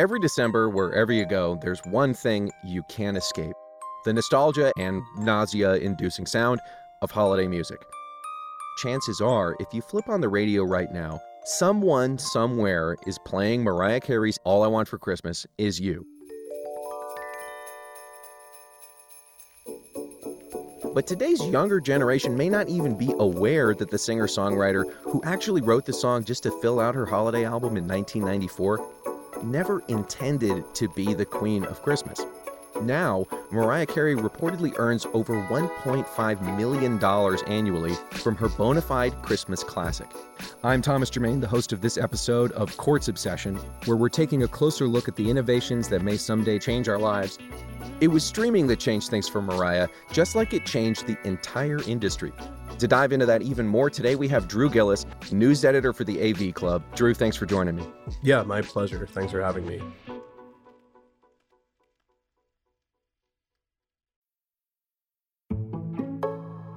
Every December, wherever you go, there's one thing you can't escape the nostalgia and nausea inducing sound of holiday music. Chances are, if you flip on the radio right now, someone somewhere is playing Mariah Carey's All I Want for Christmas Is You. But today's younger generation may not even be aware that the singer songwriter who actually wrote the song just to fill out her holiday album in 1994 never intended to be the Queen of Christmas. Now, Mariah Carey reportedly earns over $1.5 million annually from her bona fide Christmas classic. I'm Thomas Germain, the host of this episode of Quartz Obsession, where we're taking a closer look at the innovations that may someday change our lives. It was streaming that changed things for Mariah, just like it changed the entire industry. To dive into that even more, today we have Drew Gillis, news editor for the AV Club. Drew, thanks for joining me. Yeah, my pleasure. Thanks for having me.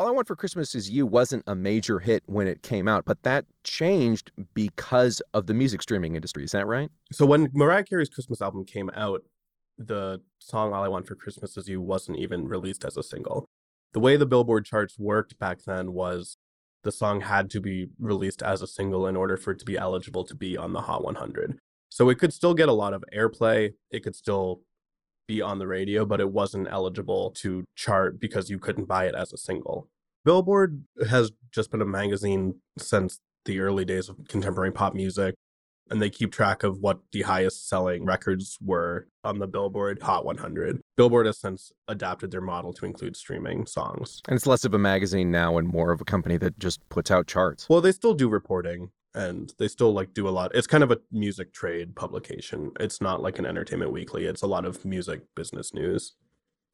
All I Want for Christmas Is You wasn't a major hit when it came out, but that changed because of the music streaming industry. Is that right? So when Mariah Carey's Christmas album came out, the song All I Want for Christmas Is You wasn't even released as a single. The way the Billboard charts worked back then was the song had to be released as a single in order for it to be eligible to be on the Hot 100. So it could still get a lot of airplay, it could still be on the radio, but it wasn't eligible to chart because you couldn't buy it as a single. Billboard has just been a magazine since the early days of contemporary pop music, and they keep track of what the highest selling records were on the Billboard Hot 100. Billboard has since adapted their model to include streaming songs. And it's less of a magazine now and more of a company that just puts out charts. Well, they still do reporting and they still like do a lot. It's kind of a music trade publication. It's not like an entertainment weekly. It's a lot of music business news.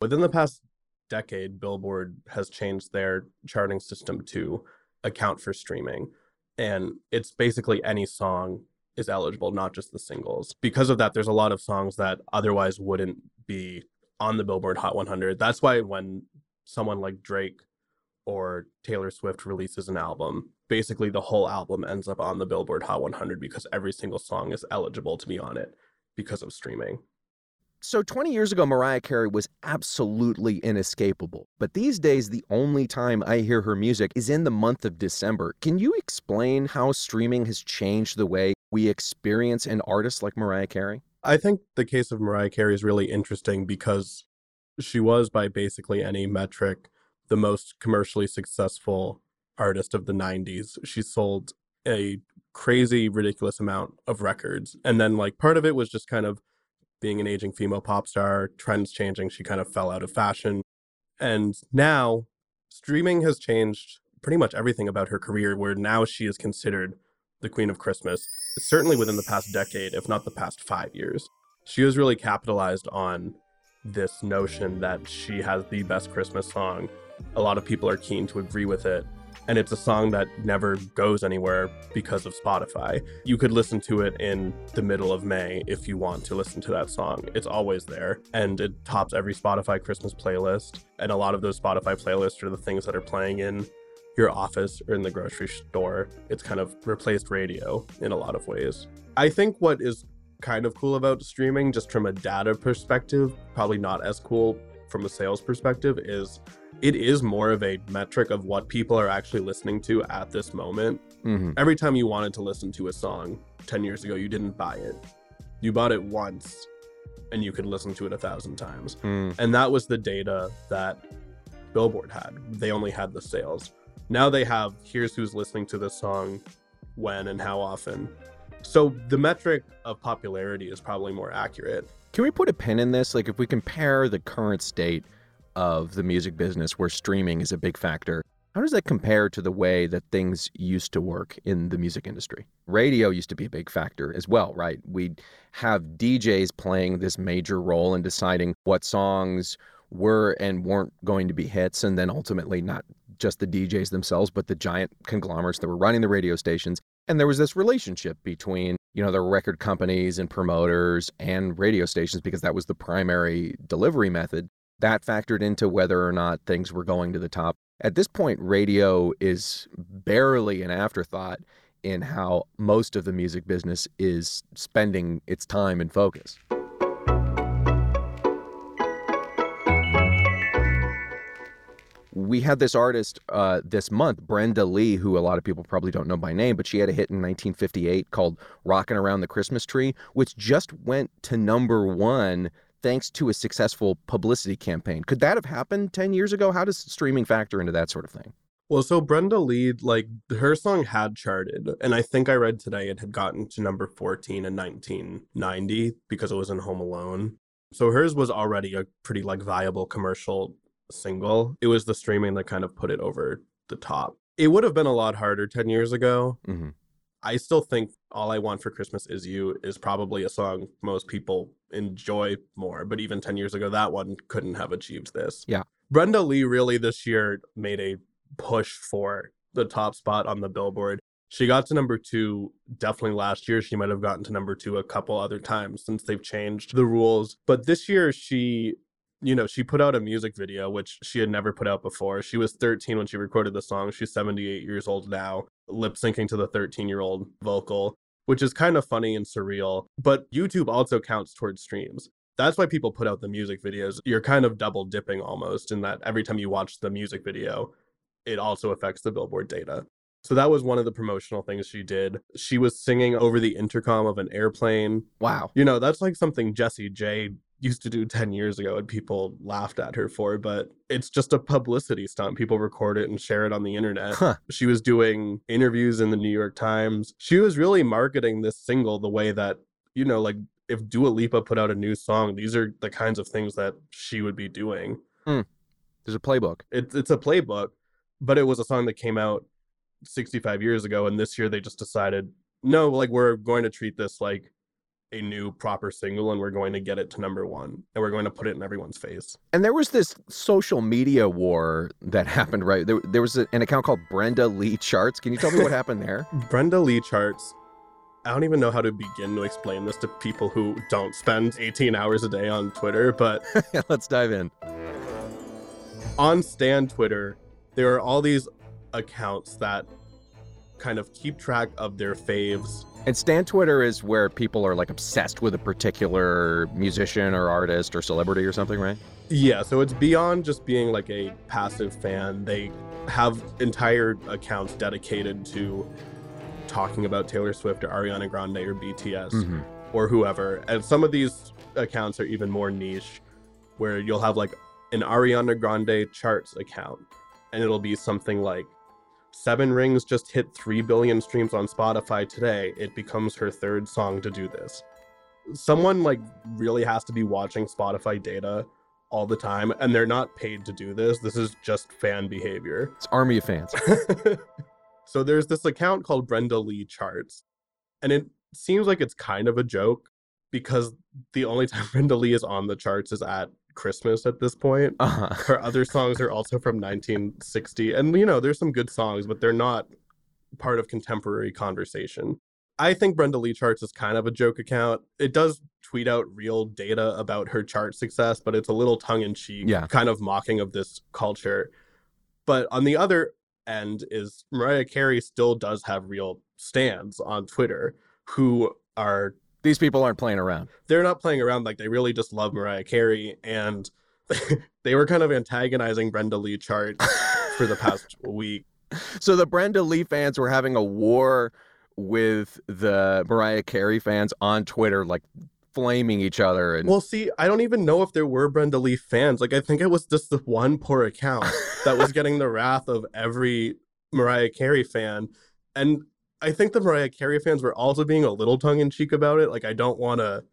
Within the past decade, Billboard has changed their charting system to account for streaming. And it's basically any song is eligible, not just the singles. Because of that, there's a lot of songs that otherwise wouldn't be on the Billboard Hot 100. That's why when someone like Drake or Taylor Swift releases an album, basically the whole album ends up on the Billboard Hot 100 because every single song is eligible to be on it because of streaming. So 20 years ago, Mariah Carey was absolutely inescapable. But these days, the only time I hear her music is in the month of December. Can you explain how streaming has changed the way we experience an artist like Mariah Carey? I think the case of Mariah Carey is really interesting because she was, by basically any metric, the most commercially successful artist of the 90s. She sold a crazy, ridiculous amount of records. And then, like, part of it was just kind of being an aging female pop star, trends changing, she kind of fell out of fashion. And now streaming has changed pretty much everything about her career, where now she is considered the queen of Christmas, certainly within the past decade, if not the past five years. She has really capitalized on this notion that she has the best Christmas song. A lot of people are keen to agree with it and it's a song that never goes anywhere because of Spotify. You could listen to it in the middle of May if you want to listen to that song. It's always there, and it tops every Spotify Christmas playlist. And a lot of those Spotify playlists are the things that are playing in your office or in the grocery store. It's kind of replaced radio in a lot of ways. I think what is kind of cool about streaming, just from a data perspective, probably not as cool from a sales perspective, is it is more of a metric of what people are actually listening to at this moment. Mm-hmm. Every time you wanted to listen to a song 10 years ago, you didn't buy it. You bought it once and you could listen to it a thousand times. Mm. And that was the data that Billboard had. They only had the sales. Now they have here's who's listening to this song, when and how often. So the metric of popularity is probably more accurate. Can we put a pin in this? Like, if we compare the current state of the music business where streaming is a big factor How does that compare to the way that things used to work in the music industry? Radio used to be a big factor as well, right? We'd have DJs playing this major role in deciding what songs were and weren't going to be hits, and then ultimately not just the DJs themselves, but the giant conglomerates that were running the radio stations. And there was this relationship between, you know, the record companies and promoters and radio stations because that was the primary delivery method. That factored into whether or not things were going to the top. At this point, radio is barely an afterthought in how most of the music business is spending its time and focus. We had this artist uh, this month, Brenda Lee, who a lot of people probably don't know by name, but she had a hit in 1958 called Rockin' Around the Christmas Tree, which just went to number one thanks to a successful publicity campaign. Could that have happened 10 years ago? How does streaming factor into that sort of thing? Well, so Brenda Lee, like her song had charted, and I think I read today it had gotten to number 14 in 1990 because it was in Home Alone. So hers was already a pretty like viable commercial single. It was the streaming that kind of put it over the top. It would have been a lot harder 10 years ago. Mm-hmm. I still think All I Want for Christmas Is You is probably a song most people enjoy more. But even 10 years ago, that one couldn't have achieved this. Yeah. Brenda Lee really this year made a push for the top spot on the Billboard. She got to number two definitely last year. She might have gotten to number two a couple other times since they've changed the rules. But this year, she you know, she put out a music video, which she had never put out before. She was 13 when she recorded the song. She's 78 years old now, lip syncing to the 13 year old vocal, which is kind of funny and surreal. But YouTube also counts towards streams. That's why people put out the music videos. You're kind of double dipping almost in that every time you watch the music video, it also affects the Billboard data. So that was one of the promotional things she did. She was singing over the intercom of an airplane. Wow. You know, that's like something Jessie J used to do 10 years ago and people laughed at her for, but it's just a publicity stunt. People record it and share it on the internet. Huh. She was doing interviews in the New York Times. She was really marketing this single the way that, you know, like if Dua Lipa put out a new song, these are the kinds of things that she would be doing. Hmm. There's a playbook. It, it's a playbook, but it was a song that came out 65 years ago. And this year they just decided, no, like we're going to treat this like a new proper single and we're going to get it to number one and we're going to put it in everyone's face. And there was this social media war that happened, right? There, there was a, an account called Brenda Lee Charts. Can you tell me what happened there? Brenda Lee Charts. I don't even know how to begin to explain this to people who don't spend 18 hours a day on Twitter, but let's dive in. On Stan Twitter, there are all these accounts that kind of keep track of their faves and Stan Twitter is where people are like obsessed with a particular musician or artist or celebrity or something, right? Yeah, so it's beyond just being like a passive fan. They have entire accounts dedicated to talking about Taylor Swift or Ariana Grande or BTS mm-hmm. or whoever. And some of these accounts are even more niche, where you'll have like an Ariana Grande charts account, and it'll be something like Seven Rings just hit 3 billion streams on Spotify today. It becomes her third song to do this. Someone like really has to be watching Spotify data all the time and they're not paid to do this. This is just fan behavior. It's army of fans. so there's this account called Brenda Lee Charts and it seems like it's kind of a joke because the only time Brenda Lee is on the charts is at Christmas at this point. Uh-huh. Her other songs are also from 1960. And, you know, there's some good songs, but they're not part of contemporary conversation. I think Brenda Lee Charts is kind of a joke account. It does tweet out real data about her chart success, but it's a little tongue in cheek, yeah. kind of mocking of this culture. But on the other end is Mariah Carey still does have real stans on Twitter who are these people aren't playing around. They're not playing around. Like they really just love Mariah Carey, and they were kind of antagonizing Brenda Lee chart for the past week. So the Brenda Lee fans were having a war with the Mariah Carey fans on Twitter, like flaming each other. And... Well, see, I don't even know if there were Brenda Lee fans. Like, I think it was just the one poor account that was getting the wrath of every Mariah Carey fan. And I think the Mariah Carey fans were also being a little tongue in cheek about it. Like, I don't want to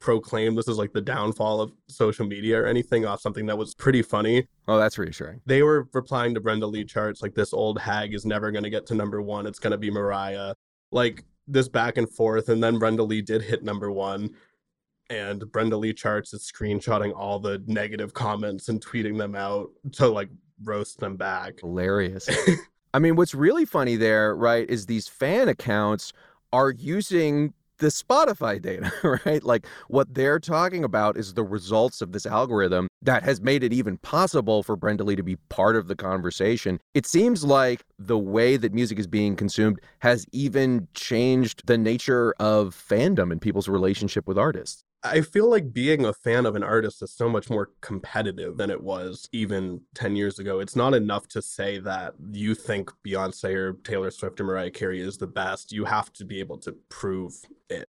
proclaim this as like the downfall of social media or anything off something that was pretty funny. Oh, that's reassuring. They were replying to Brenda Lee charts like this old hag is never going to get to number 1. It's going to be Mariah. Like this back and forth and then Brenda Lee did hit number 1 and Brenda Lee charts is screenshotting all the negative comments and tweeting them out to like roast them back. Hilarious. I mean, what's really funny there, right, is these fan accounts are using the Spotify data, right? Like what they're talking about is the results of this algorithm that has made it even possible for Brenda Lee to be part of the conversation. It seems like the way that music is being consumed has even changed the nature of fandom and people's relationship with artists. I feel like being a fan of an artist is so much more competitive than it was even 10 years ago. It's not enough to say that you think Beyonce or Taylor Swift or Mariah Carey is the best. You have to be able to prove it.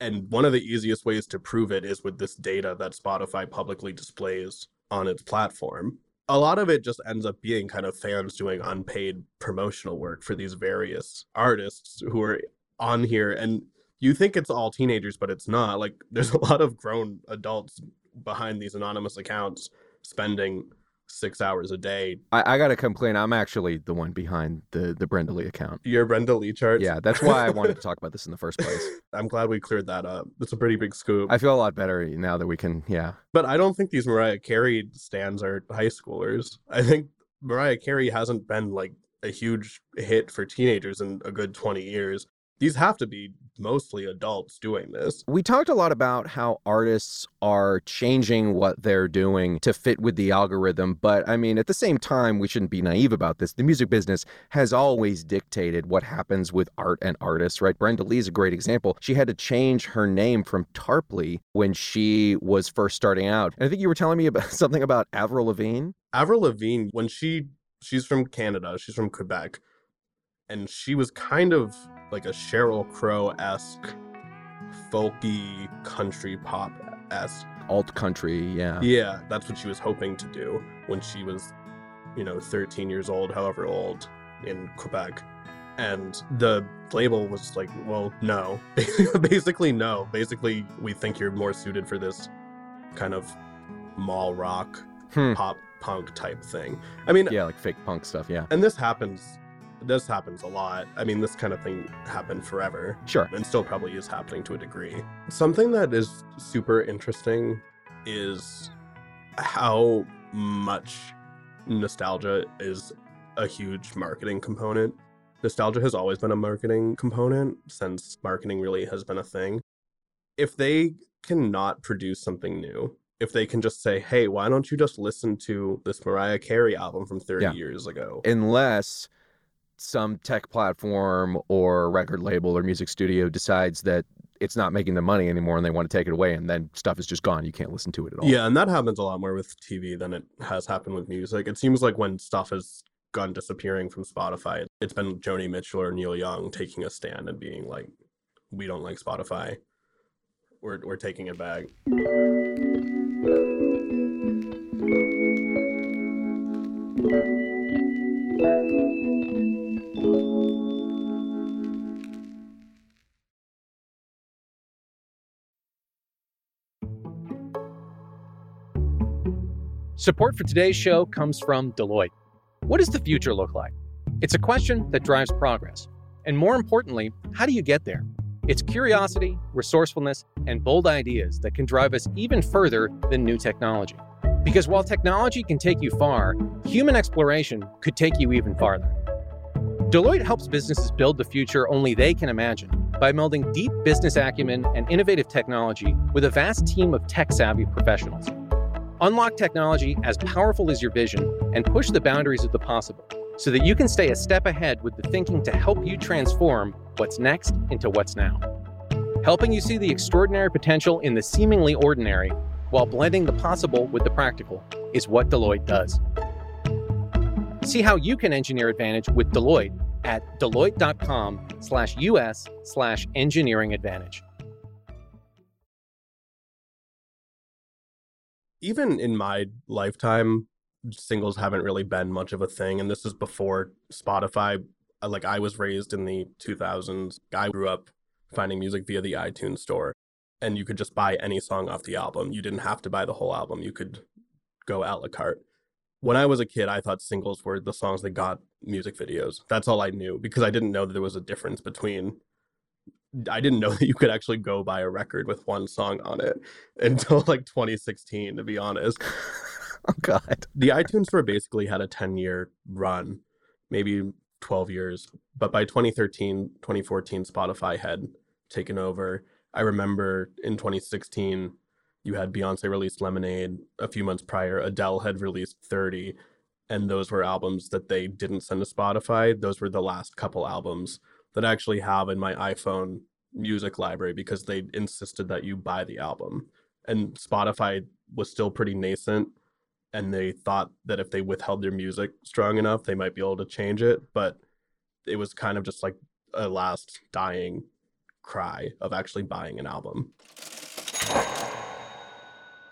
And one of the easiest ways to prove it is with this data that Spotify publicly displays on its platform. A lot of it just ends up being kind of fans doing unpaid promotional work for these various artists who are on here. And you think it's all teenagers, but it's not. Like there's a lot of grown adults behind these anonymous accounts spending six hours a day. I, I got to complain. I'm actually the one behind the the Brenda Lee account. Your Brenda Lee chart. Yeah, that's why I wanted to talk about this in the first place. I'm glad we cleared that up. It's a pretty big scoop. I feel a lot better now that we can. Yeah, but I don't think these Mariah Carey stans are high schoolers. I think Mariah Carey hasn't been like a huge hit for teenagers in a good 20 years these have to be mostly adults doing this. We talked a lot about how artists are changing what they're doing to fit with the algorithm, but I mean, at the same time, we shouldn't be naive about this. The music business has always dictated what happens with art and artists, right? Brenda Lee is a great example. She had to change her name from Tarpley when she was first starting out. And I think you were telling me about something about Avril Lavigne. Avril Lavigne, when she she's from Canada, she's from Quebec, and she was kind of like a Sheryl Crow esque, folky country pop esque. Alt country, yeah. Yeah, that's what she was hoping to do when she was, you know, 13 years old, however old, in Quebec. And the label was like, well, no. Basically, no. Basically, we think you're more suited for this kind of mall rock, hmm. pop punk type thing. I mean, yeah, like fake punk stuff, yeah. And this happens this happens a lot. I mean, this kind of thing happened forever. Sure. And still probably is happening to a degree. Something that is super interesting is how much nostalgia is a huge marketing component. Nostalgia has always been a marketing component since marketing really has been a thing. If they cannot produce something new, if they can just say, hey, why don't you just listen to this Mariah Carey album from 30 yeah. years ago? Unless some tech platform or record label or music studio decides that it's not making the money anymore and they want to take it away and then stuff is just gone. You can't listen to it at all. Yeah and that happens a lot more with tv than it has happened with music. It seems like when stuff has gone disappearing from spotify it's been joni mitchell or neil young taking a stand and being like we don't like spotify. We're, we're taking it back Support for today's show comes from Deloitte. What does the future look like? It's a question that drives progress. And more importantly, how do you get there? It's curiosity, resourcefulness, and bold ideas that can drive us even further than new technology. Because while technology can take you far, human exploration could take you even farther. Deloitte helps businesses build the future only they can imagine by melding deep business acumen and innovative technology with a vast team of tech savvy professionals. Unlock technology as powerful as your vision and push the boundaries of the possible so that you can stay a step ahead with the thinking to help you transform what's next into what's now. Helping you see the extraordinary potential in the seemingly ordinary while blending the possible with the practical is what Deloitte does. See how you can engineer advantage with Deloitte at deloitte.com slash us slash engineering advantage. Even in my lifetime, singles haven't really been much of a thing. And this is before Spotify. Uh, like I was raised in the 2000s. I grew up finding music via the iTunes store. and you could just buy any song off the album. You didn't have to buy the whole album. You could go a la carte. When I was a kid, I thought singles were the songs that got music videos. That's all I knew because I didn't know that there was a difference between I didn't know that you could actually go buy a record with one song on it until like 2016, to be honest. oh, God. The iTunes store basically had a 10 year run, maybe 12 years. But by 2013, 2014, Spotify had taken over. I remember in 2016, you had Beyonce release Lemonade a few months prior. Adele had released 30, and those were albums that they didn't send to Spotify. Those were the last couple albums that I actually have in my iPhone music library because they insisted that you buy the album. And Spotify was still pretty nascent and they thought that if they withheld their music strong enough, they might be able to change it. But it was kind of just like a last dying cry of actually buying an album.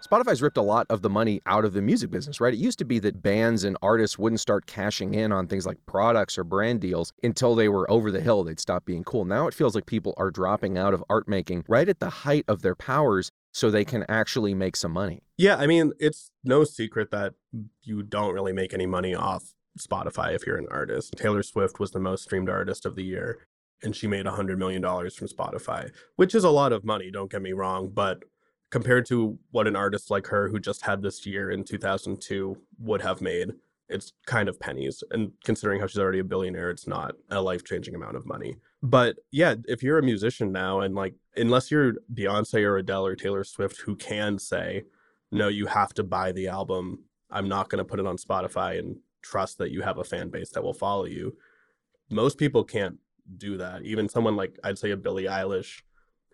Spotify's ripped a lot of the money out of the music business, right? It used to be that bands and artists wouldn't start cashing in on things like products or brand deals until they were over the hill. They'd stop being cool. Now it feels like people are dropping out of art making right at the height of their powers so they can actually make some money. Yeah, I mean, it's no secret that you don't really make any money off Spotify if you're an artist. Taylor Swift was the most streamed artist of the year, and she made $100 million from Spotify, which is a lot of money, don't get me wrong, but compared to what an artist like her who just had this year in 2002 would have made it's kind of pennies. And considering how she's already a billionaire it's not a life-changing amount of money. But yeah if you're a musician now and like unless you're beyonce or adele or taylor swift who can say no you have to buy the album. I'm not going to put it on spotify and trust that you have a fan base that will follow you most people can't do that. Even someone like i'd say a billie eilish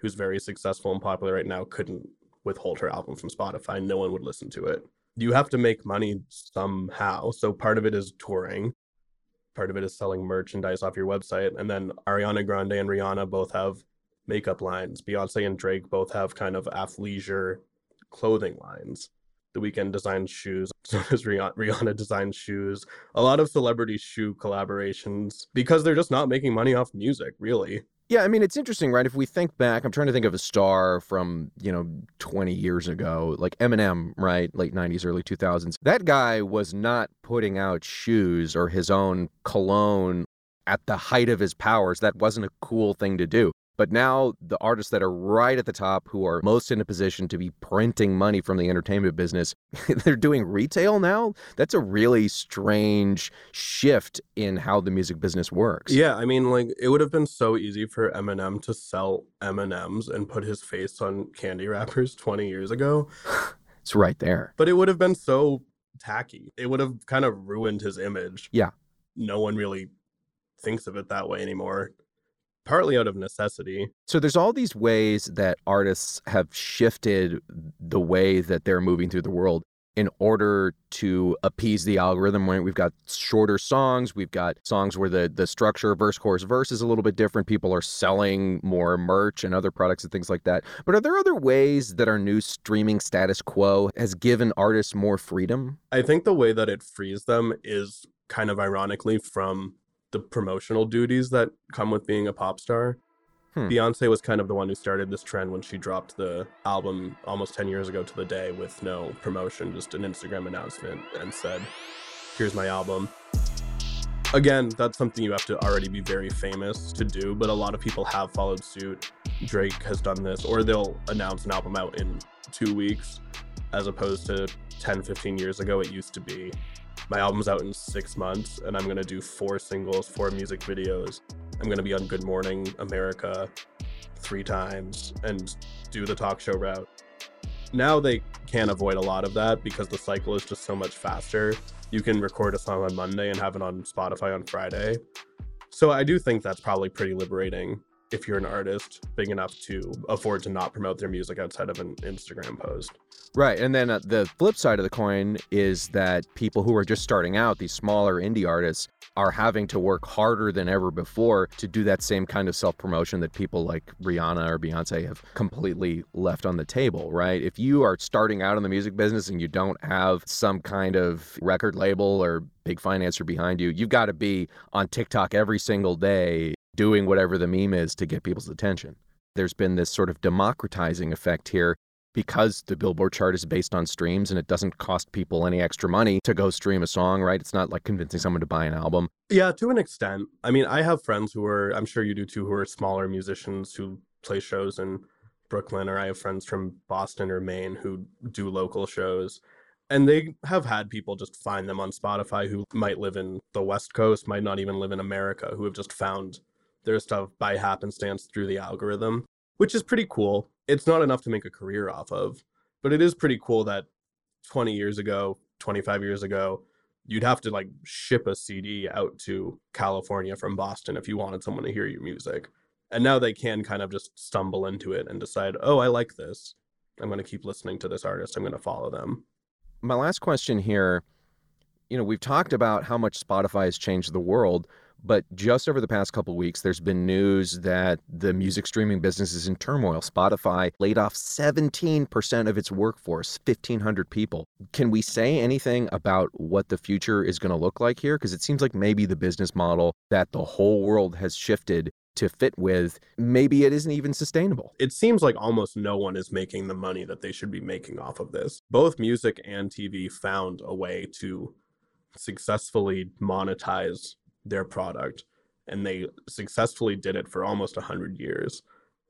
who's very successful and popular right now couldn't withhold her album from Spotify. No one would listen to it. You have to make money somehow. So part of it is touring, part of it is selling merchandise off your website. And then Ariana Grande and Rihanna both have makeup lines. Beyonce and Drake both have kind of athleisure clothing lines. The Weeknd designs shoes. So does Rihanna, Rihanna designs shoes. A lot of celebrity shoe collaborations because they're just not making money off music, really. Yeah, I mean, it's interesting, right? If we think back, I'm trying to think of a star from, you know, 20 years ago, like Eminem, right? Late 90s, early 2000s. That guy was not putting out shoes or his own cologne at the height of his powers. That wasn't a cool thing to do. But now the artists that are right at the top, who are most in a position to be printing money from the entertainment business, they're doing retail now. That's a really strange shift in how the music business works. Yeah, I mean, like it would have been so easy for Eminem to sell M and M's and put his face on candy wrappers 20 years ago. it's right there. But it would have been so tacky. It would have kind of ruined his image. Yeah. No one really thinks of it that way anymore partly out of necessity. So there's all these ways that artists have shifted the way that they're moving through the world in order to appease the algorithm. Right? We've got shorter songs, we've got songs where the the structure verse chorus verse is a little bit different. People are selling more merch and other products and things like that. But are there other ways that our new streaming status quo has given artists more freedom? I think the way that it frees them is kind of ironically from the promotional duties that come with being a pop star. Hmm. Beyonce was kind of the one who started this trend when she dropped the album almost 10 years ago to the day with no promotion, just an Instagram announcement and said, Here's my album. Again, that's something you have to already be very famous to do, but a lot of people have followed suit. Drake has done this, or they'll announce an album out in two weeks, as opposed to 10, 15 years ago, it used to be my album's out in six months and I'm gonna do four singles, four music videos. I'm gonna be on Good Morning America three times and do the talk show route. Now they can't avoid a lot of that because the cycle is just so much faster. You can record a song on Monday and have it on Spotify on Friday. So I do think that's probably pretty liberating if you're an artist big enough to afford to not promote their music outside of an Instagram post. Right. And then uh, the flip side of the coin is that people who are just starting out, these smaller indie artists, are having to work harder than ever before to do that same kind of self promotion that people like Rihanna or Beyonce have completely left on the table, right? If you are starting out in the music business and you don't have some kind of record label or big financer behind you, you've got to be on TikTok every single day doing whatever the meme is to get people's attention. there's been this sort of democratizing effect here because the Billboard chart is based on streams and it doesn't cost people any extra money to go stream a song, right? It's not like convincing someone to buy an album. Yeah, to an extent. I mean, I have friends who are, I'm sure you do too, who are smaller musicians who play shows in Brooklyn, or I have friends from Boston or Maine who do local shows. And they have had people just find them on Spotify who might live in the West Coast, might not even live in America, who have just found their stuff by happenstance through the algorithm, which is pretty cool. It's not enough to make a career off of, but it is pretty cool that 20 years ago, 25 years ago, you'd have to like ship a CD out to California from Boston if you wanted someone to hear your music. And now they can kind of just stumble into it and decide, oh, I like this. I'm going to keep listening to this artist. I'm going to follow them. My last question here you know, we've talked about how much Spotify has changed the world, but just over the past couple weeks, there's been news that the music streaming business is in turmoil. Spotify laid off 17% of its workforce, 1,500 people. Can we say anything about what the future is going to look like here? Because it seems like maybe the business model that the whole world has shifted to fit with, maybe it isn't even sustainable. It seems like almost no one is making the money that they should be making off of this. Both music and TV found a way to successfully monetize their product, and they successfully did it for almost 100 years.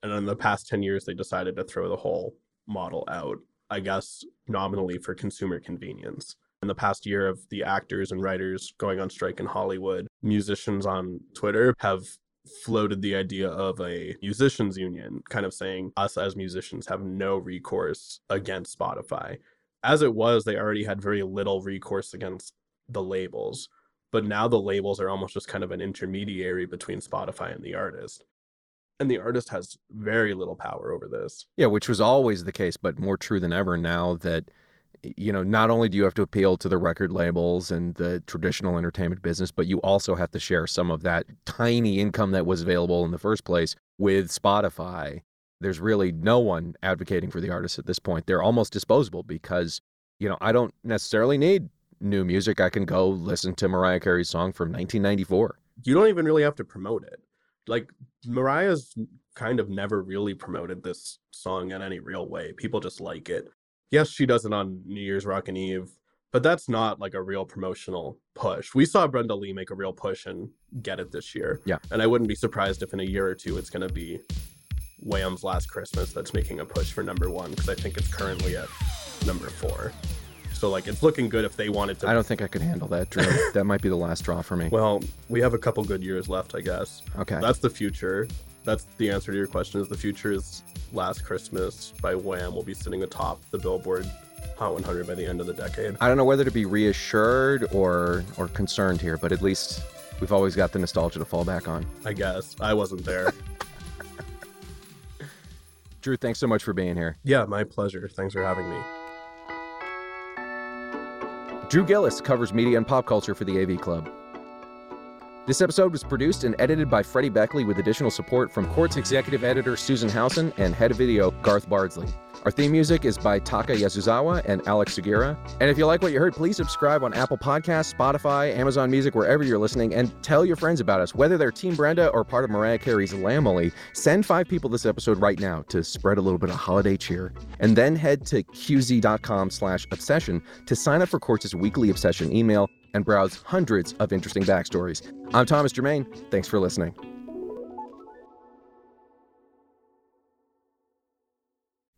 And in the past 10 years, they decided to throw the whole model out, I guess, nominally for consumer convenience in the past year of the actors and writers going on strike in Hollywood, musicians on Twitter have floated the idea of a musicians union, kind of saying us as musicians have no recourse against Spotify. As it was, they already had very little recourse against the labels, but now the labels are almost just kind of an intermediary between Spotify and the artist. And the artist has very little power over this. Yeah, which was always the case, but more true than ever now that you know, not only do you have to appeal to the record labels and the traditional entertainment business, but you also have to share some of that tiny income that was available in the first place with Spotify. There's really no one advocating for the artists at this point. They're almost disposable because, you know, I don't necessarily need new music. I can go listen to Mariah Carey's song from 1994. You don't even really have to promote it. Like, Mariah's kind of never really promoted this song in any real way. People just like it yes, she does it on New Year's Rockin' Eve, but that's not like a real promotional push. We saw Brenda Lee make a real push and get it this year. Yeah. And I wouldn't be surprised if in a year or two it's going to be Wham's Last Christmas that's making a push for number one because I think it's currently at number four. So like it's looking good if they wanted to. I don't think I could handle that, Drew. that might be the last draw for me. Well, we have a couple good years left, I guess. Okay. That's the future. That's the answer to your question. Is the future is Last Christmas by Wham will be sitting atop the Billboard Hot 100 by the end of the decade. I don't know whether to be reassured or or concerned here, but at least we've always got the nostalgia to fall back on. I guess I wasn't there. Drew, thanks so much for being here. Yeah, my pleasure. Thanks for having me. Drew Gillis covers media and pop culture for the AV Club. This episode was produced and edited by Freddie Beckley with additional support from Quartz executive editor Susan Howson and head of video Garth Bardsley. Our theme music is by Taka Yasuzawa and Alex Sugiura. And if you like what you heard, please subscribe on Apple Podcasts, Spotify, Amazon Music, wherever you're listening, and tell your friends about us. Whether they're Team Brenda or part of Mariah Carey's Lambily, send five people this episode right now to spread a little bit of holiday cheer. And then head to qz.com slash obsession to sign up for Quartz's weekly obsession email and browse hundreds of interesting backstories. I'm Thomas Germain. Thanks for listening.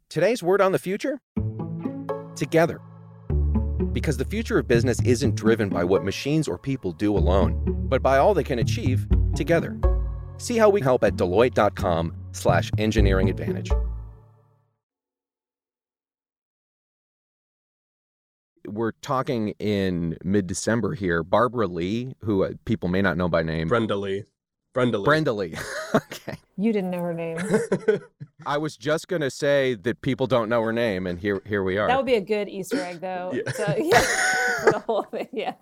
Today's word on the future? Together. Because the future of business isn't driven by what machines or people do alone, but by all they can achieve together. See how we help at Deloitte.com slash engineering advantage. We're talking in mid December here. Barbara Lee, who uh, people may not know by name. Brenda Lee. Brenda Lee. Brenda Lee. okay. You didn't know her name. I was just gonna say that people don't know her name, and here here we are. That would be a good Easter egg, though. Yeah. So, yeah, for the whole thing. Yeah.